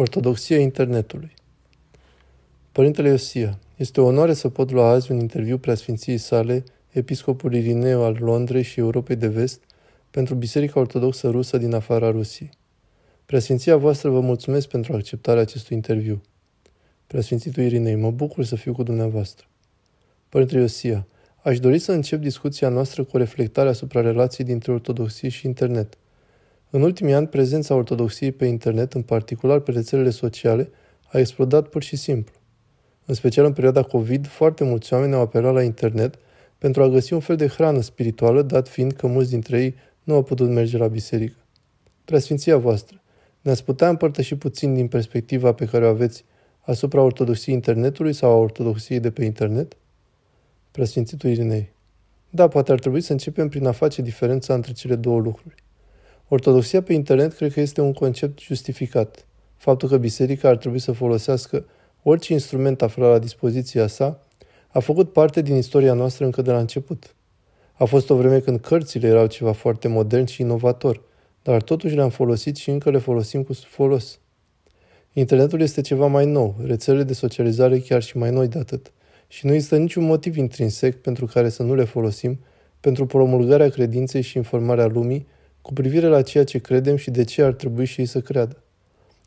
Ortodoxia internetului Părintele Iosia, este o onoare să pot lua azi un interviu preasfinției sale, episcopul Irineu al Londrei și Europei de Vest, pentru Biserica Ortodoxă Rusă din afara Rusiei. Preasfinția voastră vă mulțumesc pentru acceptarea acestui interviu. Preasfințitul Irinei, mă bucur să fiu cu dumneavoastră. Părintele Iosia, aș dori să încep discuția noastră cu o reflectare asupra relației dintre ortodoxie și internet – în ultimii ani, prezența ortodoxiei pe internet, în particular pe rețelele sociale, a explodat pur și simplu. În special în perioada COVID, foarte mulți oameni au apelat la internet pentru a găsi un fel de hrană spirituală, dat fiind că mulți dintre ei nu au putut merge la biserică. Preasfinția voastră, ne-ați putea împărtăși puțin din perspectiva pe care o aveți asupra ortodoxiei internetului sau a ortodoxiei de pe internet? Preasfințitul Irinei. Da, poate ar trebui să începem prin a face diferența între cele două lucruri. Ortodoxia pe internet cred că este un concept justificat. Faptul că biserica ar trebui să folosească orice instrument aflat la dispoziția sa a făcut parte din istoria noastră încă de la început. A fost o vreme când cărțile erau ceva foarte modern și inovator, dar totuși le-am folosit și încă le folosim cu folos. Internetul este ceva mai nou, rețelele de socializare chiar și mai noi de atât. Și nu există niciun motiv intrinsec pentru care să nu le folosim pentru promulgarea credinței și informarea lumii cu privire la ceea ce credem și de ce ar trebui și ei să creadă.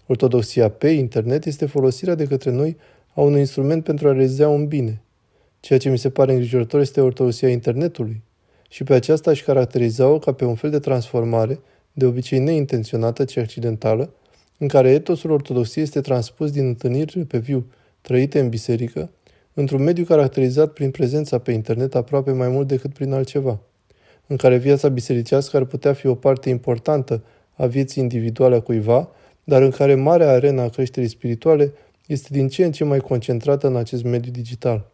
Ortodoxia pe internet este folosirea de către noi a unui instrument pentru a realiza un bine. Ceea ce mi se pare îngrijorător este ortodoxia internetului și pe aceasta aș caracteriza-o ca pe un fel de transformare, de obicei neintenționată, ci accidentală, în care etosul ortodoxiei este transpus din întâlnirile pe viu trăite în biserică, într-un mediu caracterizat prin prezența pe internet aproape mai mult decât prin altceva în care viața bisericească ar putea fi o parte importantă a vieții individuale a cuiva, dar în care marea arena a creșterii spirituale este din ce în ce mai concentrată în acest mediu digital.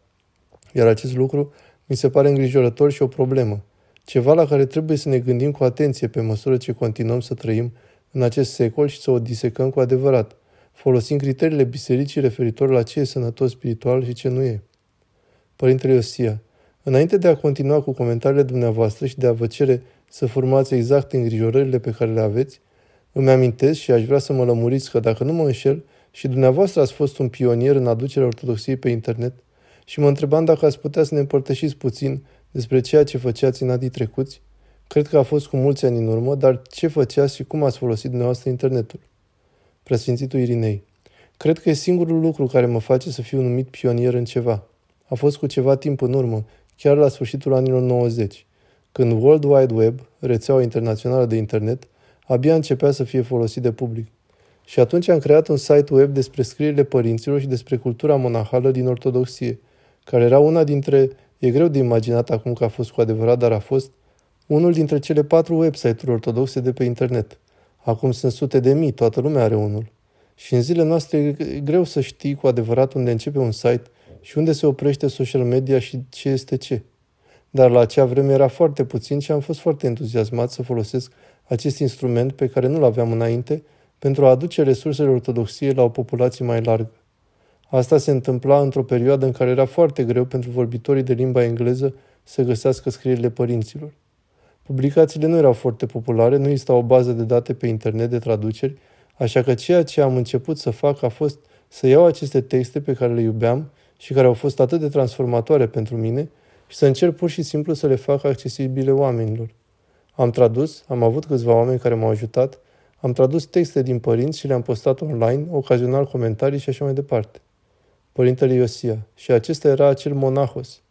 Iar acest lucru mi se pare îngrijorător și o problemă, ceva la care trebuie să ne gândim cu atenție pe măsură ce continuăm să trăim în acest secol și să o disecăm cu adevărat, folosind criteriile bisericii referitor la ce e sănătos spiritual și ce nu e. Părintele Iosia, Înainte de a continua cu comentariile dumneavoastră și de a vă cere să formați exact îngrijorările pe care le aveți, îmi amintesc și aș vrea să mă lămuriți că dacă nu mă înșel, și dumneavoastră ați fost un pionier în aducerea ortodoxiei pe internet și mă întrebam dacă ați putea să ne împărtășiți puțin despre ceea ce făceați în anii trecuți. Cred că a fost cu mulți ani în urmă, dar ce făceați și cum ați folosit dumneavoastră internetul? Preasfințitul Irinei. Cred că e singurul lucru care mă face să fiu numit pionier în ceva. A fost cu ceva timp în urmă chiar la sfârșitul anilor 90, când World Wide Web, rețeaua internațională de internet, abia începea să fie folosit de public. Și atunci am creat un site web despre scrierile părinților și despre cultura monahală din Ortodoxie, care era una dintre, e greu de imaginat acum că a fost cu adevărat, dar a fost unul dintre cele patru website-uri ortodoxe de pe internet. Acum sunt sute de mii, toată lumea are unul. Și în zilele noastre e greu să știi cu adevărat unde începe un site și unde se oprește social media și ce este ce. Dar la acea vreme era foarte puțin și am fost foarte entuziasmat să folosesc acest instrument pe care nu-l aveam înainte pentru a aduce resursele ortodoxiei la o populație mai largă. Asta se întâmpla într-o perioadă în care era foarte greu pentru vorbitorii de limba engleză să găsească scrierile părinților. Publicațiile nu erau foarte populare, nu exista o bază de date pe internet de traduceri, așa că ceea ce am început să fac a fost să iau aceste texte pe care le iubeam și care au fost atât de transformatoare pentru mine și să încerc pur și simplu să le fac accesibile oamenilor. Am tradus, am avut câțiva oameni care m-au ajutat, am tradus texte din părinți și le-am postat online, ocazional comentarii și așa mai departe. Părintele Iosia. Și acesta era acel monahos.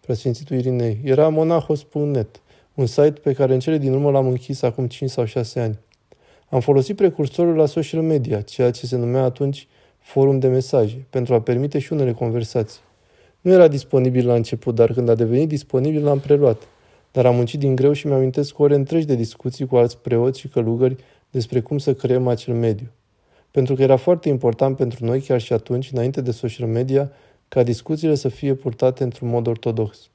Preasfințitul Irinei. Era monahos.net, un site pe care în cele din urmă l-am închis acum 5 sau 6 ani. Am folosit precursorul la social media, ceea ce se numea atunci forum de mesaje, pentru a permite și unele conversații. Nu era disponibil la început, dar când a devenit disponibil l-am preluat. Dar am muncit din greu și mi-amintesc ore întregi de discuții cu alți preoți și călugări despre cum să creăm acel mediu. Pentru că era foarte important pentru noi, chiar și atunci, înainte de social media, ca discuțiile să fie purtate într-un mod ortodox.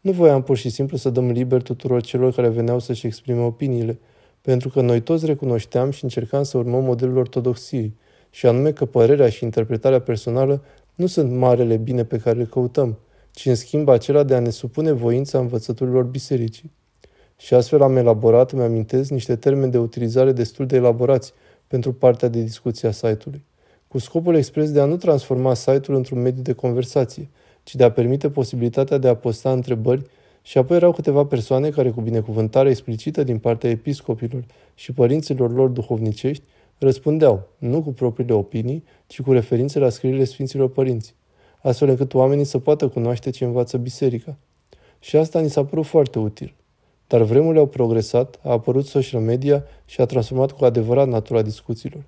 Nu voiam pur și simplu să dăm liber tuturor celor care veneau să-și exprime opiniile, pentru că noi toți recunoșteam și încercam să urmăm modelul ortodoxiei, și anume că părerea și interpretarea personală nu sunt marele bine pe care le căutăm, ci în schimb acela de a ne supune voința învățăturilor bisericii. Și astfel am elaborat, îmi amintesc, niște termeni de utilizare destul de elaborați pentru partea de discuție a site-ului. cu scopul expres de a nu transforma site-ul într-un mediu de conversație, ci de a permite posibilitatea de a posta întrebări și apoi erau câteva persoane care, cu binecuvântare explicită din partea episcopilor și părinților lor duhovnicești, răspundeau, nu cu propriile opinii, ci cu referințe la scrierile Sfinților Părinți, astfel încât oamenii să poată cunoaște ce învață biserica. Și asta ni s-a părut foarte util. Dar vremurile au progresat, a apărut social media și a transformat cu adevărat natura discuțiilor.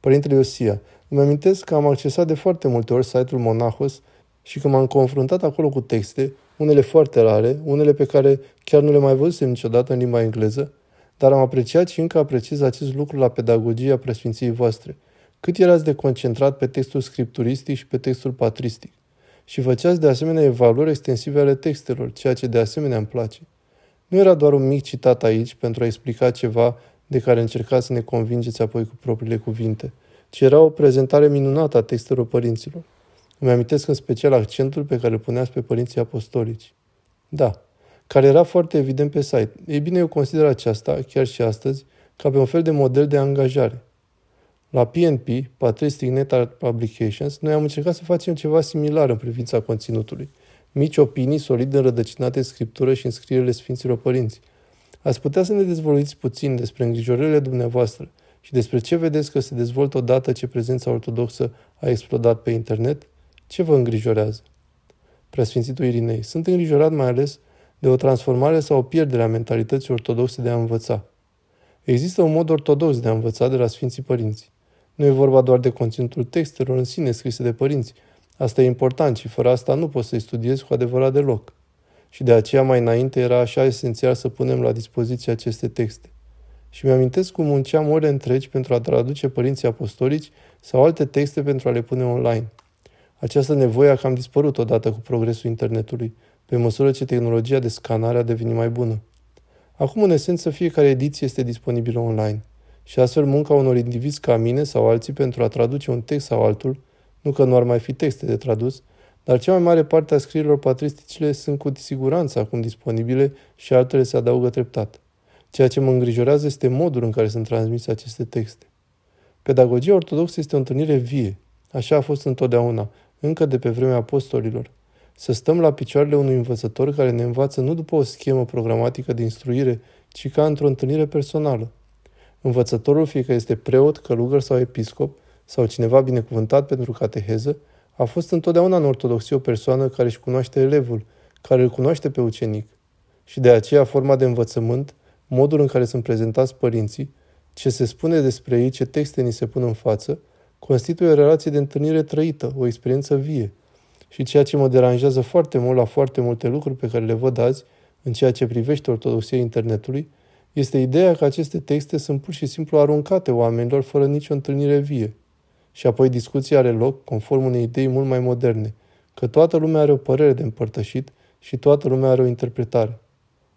Părintele Iosia, îmi amintesc că am accesat de foarte multe ori site-ul Monahos și că m-am confruntat acolo cu texte, unele foarte rare, unele pe care chiar nu le mai văzusem niciodată în limba engleză, dar am apreciat și încă apreciez acest lucru la pedagogia preasfinției voastre. Cât erați de concentrat pe textul scripturistic și pe textul patristic. Și făceați de asemenea evaluări extensive ale textelor, ceea ce de asemenea îmi place. Nu era doar un mic citat aici pentru a explica ceva de care încercați să ne convingeți apoi cu propriile cuvinte, ci era o prezentare minunată a textelor părinților. Îmi amintesc în special accentul pe care îl puneați pe părinții apostolici. Da, care era foarte evident pe site. Ei bine, eu consider aceasta, chiar și astăzi, ca pe un fel de model de angajare. La PNP, Patristic Net Art Publications, noi am încercat să facem ceva similar în privința conținutului. Mici opinii solide înrădăcinate în scriptură și în scrierile Sfinților Părinți. Ați putea să ne dezvoluiți puțin despre îngrijorările dumneavoastră și despre ce vedeți că se dezvoltă odată ce prezența ortodoxă a explodat pe internet? Ce vă îngrijorează? Preasfințitul Irinei, sunt îngrijorat mai ales de o transformare sau o pierdere a mentalității ortodoxe de a învăța. Există un mod ortodox de a învăța de la Sfinții Părinți. Nu e vorba doar de conținutul textelor în sine scrise de părinți. Asta e important și fără asta nu poți să-i studiezi cu adevărat deloc. Și de aceea mai înainte era așa esențial să punem la dispoziție aceste texte. Și mi-amintesc cum munceam ore întregi pentru a traduce părinții apostolici sau alte texte pentru a le pune online. Această nevoie a cam dispărut odată cu progresul internetului, pe măsură ce tehnologia de scanare a devenit mai bună. Acum, în esență, fiecare ediție este disponibilă online și astfel munca unor indivizi ca mine sau alții pentru a traduce un text sau altul, nu că nu ar mai fi texte de tradus, dar cea mai mare parte a scrierilor patristicile sunt cu siguranță acum disponibile și altele se adaugă treptat. Ceea ce mă îngrijorează este modul în care sunt transmise aceste texte. Pedagogia ortodoxă este o întâlnire vie. Așa a fost întotdeauna, încă de pe vremea apostolilor să stăm la picioarele unui învățător care ne învață nu după o schemă programatică de instruire, ci ca într-o întâlnire personală. Învățătorul, fie că este preot, călugăr sau episcop, sau cineva binecuvântat pentru cateheză, a fost întotdeauna în ortodoxie o persoană care își cunoaște elevul, care îl cunoaște pe ucenic. Și de aceea forma de învățământ, modul în care sunt prezentați părinții, ce se spune despre ei, ce texte ni se pun în față, constituie o relație de întâlnire trăită, o experiență vie – și ceea ce mă deranjează foarte mult la foarte multe lucruri pe care le văd azi în ceea ce privește ortodoxia internetului, este ideea că aceste texte sunt pur și simplu aruncate oamenilor fără nicio întâlnire vie. Și apoi discuția are loc conform unei idei mult mai moderne, că toată lumea are o părere de împărtășit și toată lumea are o interpretare.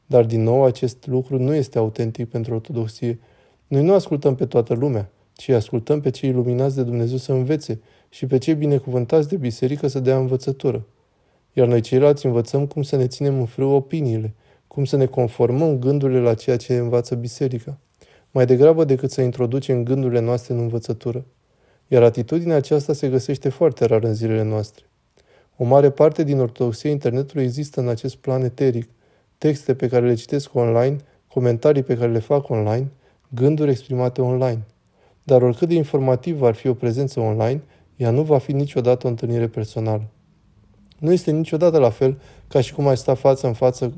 Dar din nou acest lucru nu este autentic pentru ortodoxie. Noi nu ascultăm pe toată lumea, ci ascultăm pe cei iluminați de Dumnezeu să învețe și pe cei binecuvântați de biserică să dea învățătură. Iar noi ceilalți învățăm cum să ne ținem în frâu opiniile, cum să ne conformăm gândurile la ceea ce învață biserica, mai degrabă decât să introducem gândurile noastre în învățătură. Iar atitudinea aceasta se găsește foarte rar în zilele noastre. O mare parte din ortodoxia internetului există în acest plan eteric, texte pe care le citesc online, comentarii pe care le fac online, gânduri exprimate online. Dar oricât de informativ ar fi o prezență online, ea nu va fi niciodată o întâlnire personală. Nu este niciodată la fel ca și cum ai sta față în față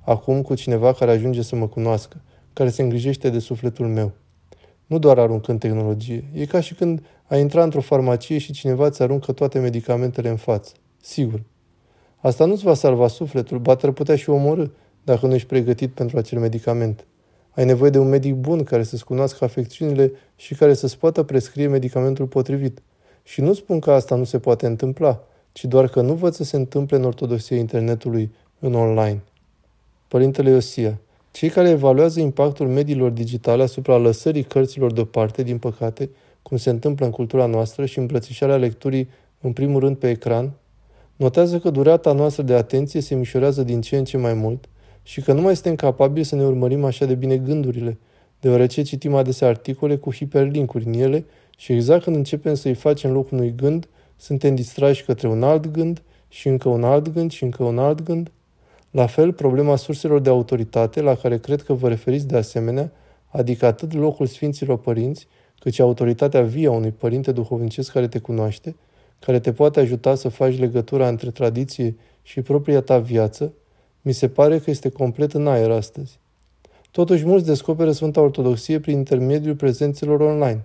acum cu cineva care ajunge să mă cunoască, care se îngrijește de sufletul meu. Nu doar aruncând tehnologie. E ca și când ai intra într-o farmacie și cineva îți aruncă toate medicamentele în față. Sigur. Asta nu-ți va salva sufletul, ba te putea și omorâ dacă nu ești pregătit pentru acel medicament. Ai nevoie de un medic bun care să-ți cunoască afecțiunile și care să-ți poată prescrie medicamentul potrivit. Și nu spun că asta nu se poate întâmpla, ci doar că nu văd să se întâmple în ortodoxia internetului în online. Părintele Iosia, cei care evaluează impactul mediilor digitale asupra lăsării cărților deoparte, din păcate, cum se întâmplă în cultura noastră și îmbrățișarea lecturii în primul rând pe ecran, notează că durata noastră de atenție se mișorează din ce în ce mai mult și că nu mai suntem capabili să ne urmărim așa de bine gândurile, deoarece citim adesea articole cu hiperlinkuri în ele și exact când începem să-i facem loc unui gând, suntem distrași către un alt gând și încă un alt gând și încă un alt gând. La fel, problema surselor de autoritate, la care cred că vă referiți de asemenea, adică atât locul Sfinților Părinți, cât și autoritatea vie a unui părinte duhovnicesc care te cunoaște, care te poate ajuta să faci legătura între tradiție și propria ta viață, mi se pare că este complet în aer astăzi. Totuși, mulți descoperă Sfânta Ortodoxie prin intermediul prezențelor online.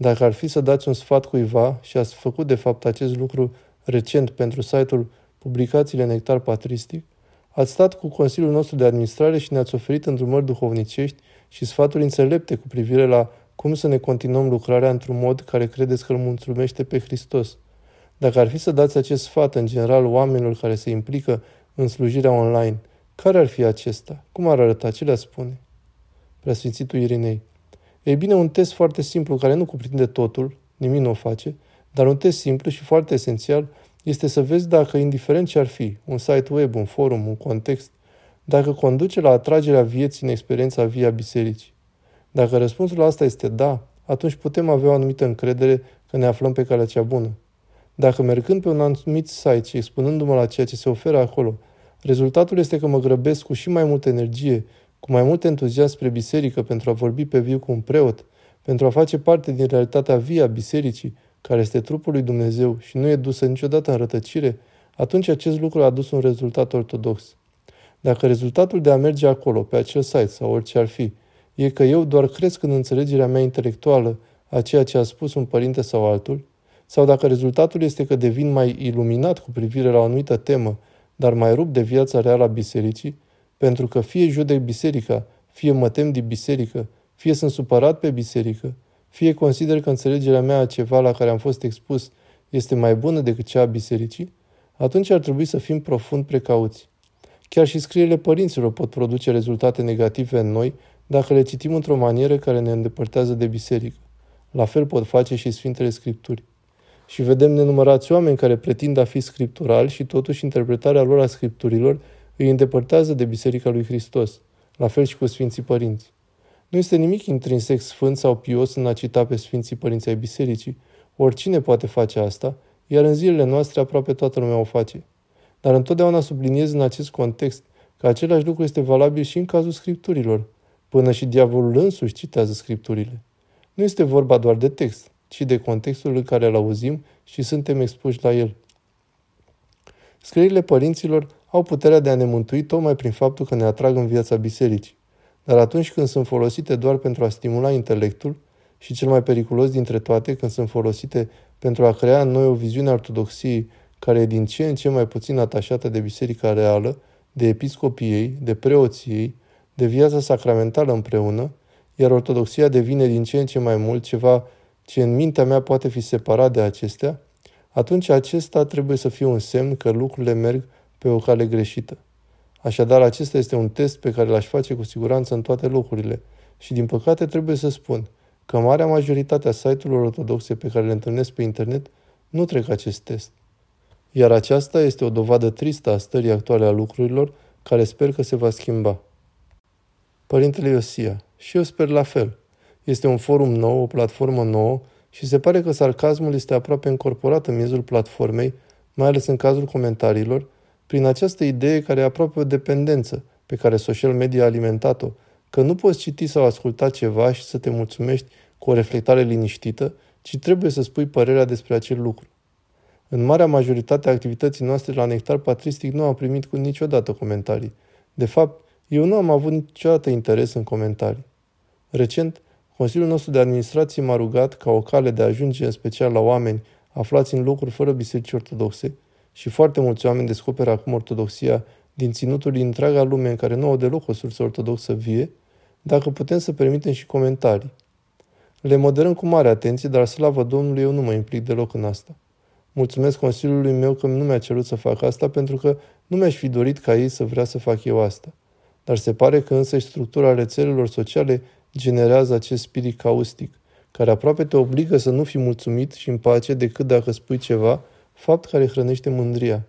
Dacă ar fi să dați un sfat cuiva, și ați făcut de fapt acest lucru recent pentru site-ul Publicațiile Nectar Patristic, ați stat cu Consiliul nostru de Administrare și ne-ați oferit îndrumări duhovnicești și sfaturi înțelepte cu privire la cum să ne continuăm lucrarea într-un mod care credeți că îl mulțumește pe Hristos. Dacă ar fi să dați acest sfat în general oamenilor care se implică în slujirea online, care ar fi acesta? Cum ar arăta? Ce le spune? Preasfințitul Irinei. Ei bine, un test foarte simplu care nu cuprinde totul, nimic nu o face, dar un test simplu și foarte esențial este să vezi dacă, indiferent ce ar fi, un site web, un forum, un context, dacă conduce la atragerea vieții în experiența via bisericii. Dacă răspunsul la asta este da, atunci putem avea o anumită încredere că ne aflăm pe calea cea bună. Dacă mergând pe un anumit site și expunându-mă la ceea ce se oferă acolo, rezultatul este că mă grăbesc cu și mai multă energie, cu mai mult entuziasm spre biserică pentru a vorbi pe viu cu un preot, pentru a face parte din realitatea vie a bisericii, care este trupul lui Dumnezeu și nu e dusă niciodată în rătăcire, atunci acest lucru a adus un rezultat ortodox. Dacă rezultatul de a merge acolo, pe acel site sau orice ar fi, e că eu doar cresc în înțelegerea mea intelectuală a ceea ce a spus un părinte sau altul, sau dacă rezultatul este că devin mai iluminat cu privire la o anumită temă, dar mai rup de viața reală a bisericii, pentru că fie judec biserica, fie mă tem de biserică, fie sunt supărat pe biserică, fie consider că înțelegerea mea a ceva la care am fost expus este mai bună decât cea a bisericii, atunci ar trebui să fim profund precauți. Chiar și scrierile părinților pot produce rezultate negative în noi dacă le citim într-o manieră care ne îndepărtează de biserică. La fel pot face și Sfintele Scripturi. Și vedem nenumărați oameni care pretind a fi scripturali și totuși interpretarea lor a scripturilor îi îndepărtează de Biserica lui Hristos, la fel și cu Sfinții Părinți. Nu este nimic intrinsec sfânt sau pios în a cita pe Sfinții Părinți ai Bisericii. Oricine poate face asta, iar în zilele noastre aproape toată lumea o face. Dar întotdeauna subliniez în acest context că același lucru este valabil și în cazul scripturilor. Până și diavolul însuși citează scripturile. Nu este vorba doar de text, ci de contextul în care îl auzim și suntem expuși la el. Scrierile părinților au puterea de a ne mântui tocmai prin faptul că ne atrag în viața bisericii. Dar atunci când sunt folosite doar pentru a stimula intelectul, și cel mai periculos dintre toate, când sunt folosite pentru a crea în noi o viziune a ortodoxiei care e din ce în ce mai puțin atașată de biserica reală, de episcopii ei, de preoții ei, de viața sacramentală împreună, iar ortodoxia devine din ce în ce mai mult ceva ce în mintea mea poate fi separat de acestea, atunci acesta trebuie să fie un semn că lucrurile merg pe o cale greșită. Așadar, acesta este un test pe care l-aș face cu siguranță în toate locurile și, din păcate, trebuie să spun că marea majoritate a site-urilor ortodoxe pe care le întâlnesc pe internet nu trec acest test. Iar aceasta este o dovadă tristă a stării actuale a lucrurilor, care sper că se va schimba. Părintele Iosia, și eu sper la fel. Este un forum nou, o platformă nouă și se pare că sarcasmul este aproape încorporat în miezul platformei, mai ales în cazul comentariilor, prin această idee care e aproape o dependență pe care social media a alimentat-o, că nu poți citi sau asculta ceva și să te mulțumești cu o reflectare liniștită, ci trebuie să spui părerea despre acel lucru. În marea majoritate a activității noastre la Nectar Patristic nu am primit cu niciodată comentarii. De fapt, eu nu am avut niciodată interes în comentarii. Recent, Consiliul nostru de administrație m-a rugat ca o cale de a ajunge în special la oameni aflați în locuri fără biserici ortodoxe și foarte mulți oameni descoperă acum ortodoxia din ținutul din întreaga lume în care nu au deloc o sursă ortodoxă vie, dacă putem să permitem și comentarii. Le moderăm cu mare atenție, dar slavă Domnului eu nu mă implic deloc în asta. Mulțumesc Consiliului meu că nu mi-a cerut să fac asta pentru că nu mi-aș fi dorit ca ei să vrea să fac eu asta. Dar se pare că însă structura rețelelor sociale generează acest spirit caustic, care aproape te obligă să nu fii mulțumit și în pace decât dacă spui ceva, fapt care hrănește mândria.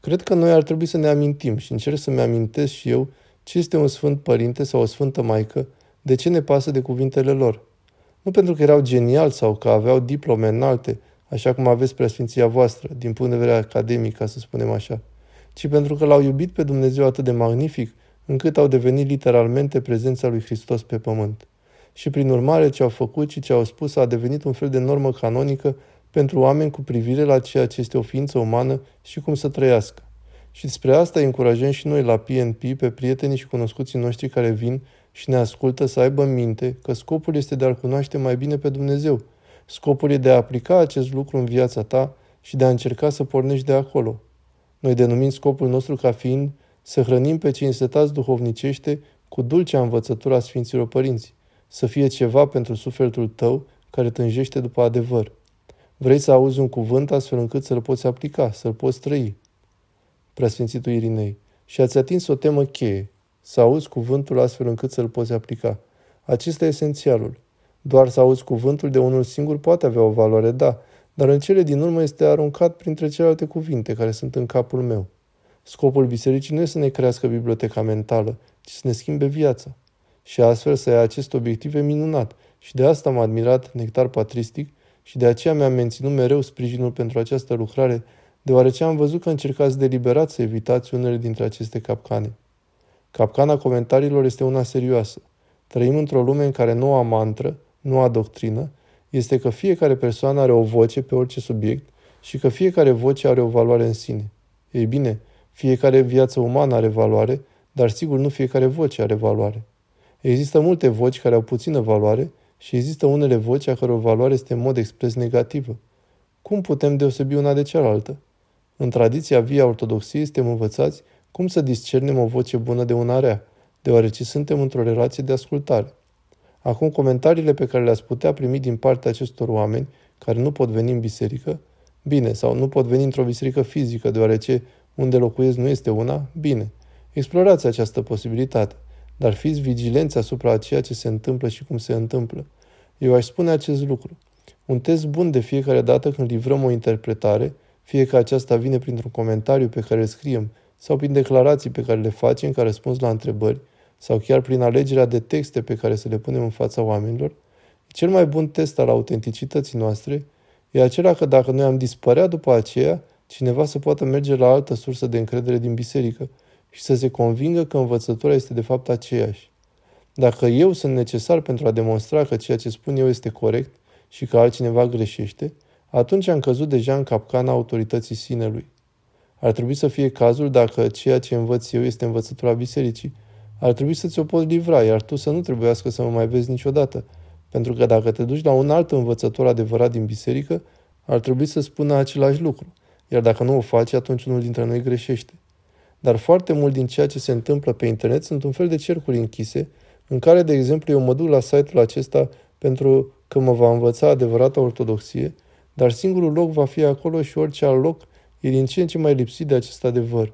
Cred că noi ar trebui să ne amintim și încerc să-mi amintesc și eu ce este un Sfânt Părinte sau o Sfântă Maică, De ce ne pasă de cuvintele lor? Nu pentru că erau geniali sau că aveau diplome înalte, așa cum aveți preasfinția voastră, din punct de vedere academic, ca să spunem așa, ci pentru că l-au iubit pe Dumnezeu atât de magnific, încât au devenit literalmente prezența lui Hristos pe pământ. Și prin urmare ce au făcut și ce au spus a devenit un fel de normă canonică pentru oameni cu privire la ceea ce este o ființă umană și cum să trăiască. Și despre asta îi încurajăm și noi la PNP pe prietenii și cunoscuții noștri care vin și ne ascultă să aibă în minte că scopul este de a-L cunoaște mai bine pe Dumnezeu. Scopul e de a aplica acest lucru în viața ta și de a încerca să pornești de acolo. Noi denumim scopul nostru ca fiind să hrănim pe cei însetați duhovnicește cu dulcea învățătura Sfinților Părinți, să fie ceva pentru sufletul tău care tânjește după adevăr. Vrei să auzi un cuvânt astfel încât să-l poți aplica, să-l poți trăi. Preasfințitul Irinei. Și ați atins o temă cheie, să auzi cuvântul astfel încât să-l poți aplica. Acesta e esențialul. Doar să auzi cuvântul de unul singur poate avea o valoare, da, dar în cele din urmă este aruncat printre celelalte cuvinte care sunt în capul meu. Scopul bisericii nu este să ne crească biblioteca mentală, ci să ne schimbe viața. Și astfel să ia acest obiectiv minunat. Și de asta am admirat Nectar Patristic și de aceea mi-am menținut mereu sprijinul pentru această lucrare, deoarece am văzut că încercați deliberat să evitați unele dintre aceste capcane. Capcana comentariilor este una serioasă. Trăim într-o lume în care noua mantră, noua doctrină, este că fiecare persoană are o voce pe orice subiect și că fiecare voce are o valoare în sine. Ei bine, fiecare viață umană are valoare, dar sigur nu fiecare voce are valoare. Există multe voci care au puțină valoare și există unele voci a căror valoare este în mod expres negativă. Cum putem deosebi una de cealaltă? În tradiția via ortodoxiei suntem învățați cum să discernem o voce bună de una rea, deoarece suntem într-o relație de ascultare. Acum, comentariile pe care le-ați putea primi din partea acestor oameni care nu pot veni în biserică, bine, sau nu pot veni într-o biserică fizică, deoarece unde locuiesc nu este una, bine. Explorați această posibilitate, dar fiți vigilenți asupra a ceea ce se întâmplă și cum se întâmplă. Eu aș spune acest lucru. Un test bun de fiecare dată când livrăm o interpretare, fie că aceasta vine printr-un comentariu pe care îl scriem sau prin declarații pe care le facem ca răspuns la întrebări, sau chiar prin alegerea de texte pe care să le punem în fața oamenilor, cel mai bun test al autenticității noastre e acela că dacă noi am dispărea după aceea, cineva să poată merge la altă sursă de încredere din biserică și să se convingă că învățătura este de fapt aceeași. Dacă eu sunt necesar pentru a demonstra că ceea ce spun eu este corect și că altcineva greșește, atunci am căzut deja în capcana autorității sinelui. Ar trebui să fie cazul dacă ceea ce învăț eu este învățătura bisericii. Ar trebui să ți-o poți livra, iar tu să nu trebuiască să mă mai vezi niciodată. Pentru că dacă te duci la un alt învățător adevărat din biserică, ar trebui să spună același lucru. Iar dacă nu o faci, atunci unul dintre noi greșește. Dar foarte mult din ceea ce se întâmplă pe internet sunt un fel de cercuri închise, în care, de exemplu, eu mă duc la site-ul acesta pentru că mă va învăța adevărata ortodoxie, dar singurul loc va fi acolo și orice alt loc e din ce în ce mai lipsit de acest adevăr,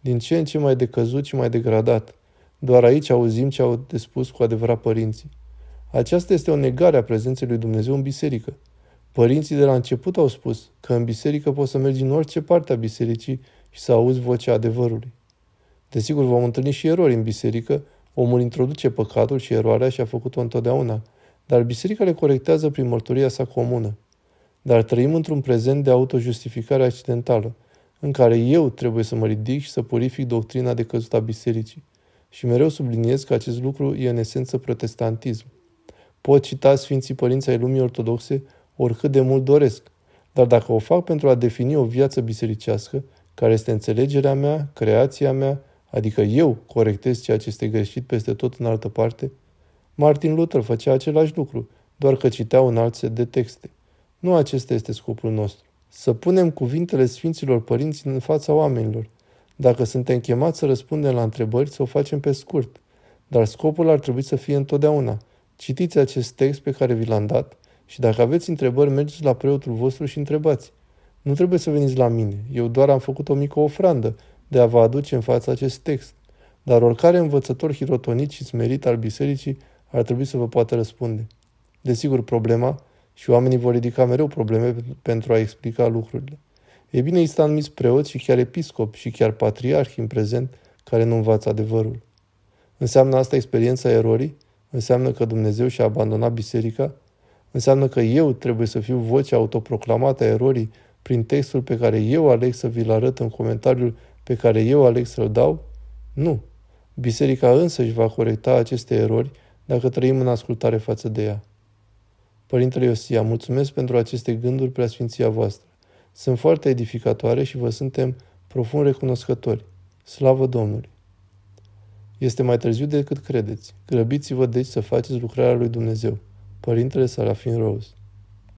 din ce în ce mai decăzut și mai degradat. Doar aici auzim ce au de spus cu adevărat părinții. Aceasta este o negare a prezenței lui Dumnezeu în biserică. Părinții de la început au spus că în biserică poți să mergi în orice parte a bisericii și să auzi vocea adevărului. Desigur, vom întâlni și erori în biserică, omul introduce păcatul și eroarea și a făcut-o întotdeauna, dar biserica le corectează prin mărturia sa comună. Dar trăim într-un prezent de autojustificare accidentală, în care eu trebuie să mă ridic și să purific doctrina de căzut a bisericii. Și mereu subliniez că acest lucru e în esență protestantism. Pot cita Sfinții Părinți ai lumii ortodoxe oricât de mult doresc, dar dacă o fac pentru a defini o viață bisericească, care este înțelegerea mea, creația mea, adică eu corectez ceea ce este greșit peste tot în altă parte, Martin Luther făcea același lucru, doar că citea un alt set de texte. Nu acesta este scopul nostru. Să punem cuvintele Sfinților Părinți în fața oamenilor. Dacă suntem chemați să răspundem la întrebări, să o facem pe scurt. Dar scopul ar trebui să fie întotdeauna. Citiți acest text pe care vi l-am dat și dacă aveți întrebări, mergeți la preotul vostru și întrebați. Nu trebuie să veniți la mine. Eu doar am făcut o mică ofrandă de a vă aduce în fața acest text. Dar oricare învățător hirotonit și smerit al bisericii ar trebui să vă poată răspunde. Desigur, problema și oamenii vor ridica mereu probleme pentru a explica lucrurile. E bine, există anumiți preoți și chiar episcopi și chiar patriarhi în prezent care nu învață adevărul. Înseamnă asta experiența erorii? înseamnă că Dumnezeu și-a abandonat biserica? Înseamnă că eu trebuie să fiu vocea autoproclamată a erorii prin textul pe care eu aleg să vi-l arăt în comentariul pe care eu aleg să-l dau? Nu. Biserica însă își va corecta aceste erori dacă trăim în ascultare față de ea. Părintele Iosia, mulțumesc pentru aceste gânduri preasfinția voastră. Sunt foarte edificatoare și vă suntem profund recunoscători. Slavă Domnului! Este mai târziu decât credeți. Grăbiți-vă deci să faceți lucrarea lui Dumnezeu. Părintele Sarafin Rose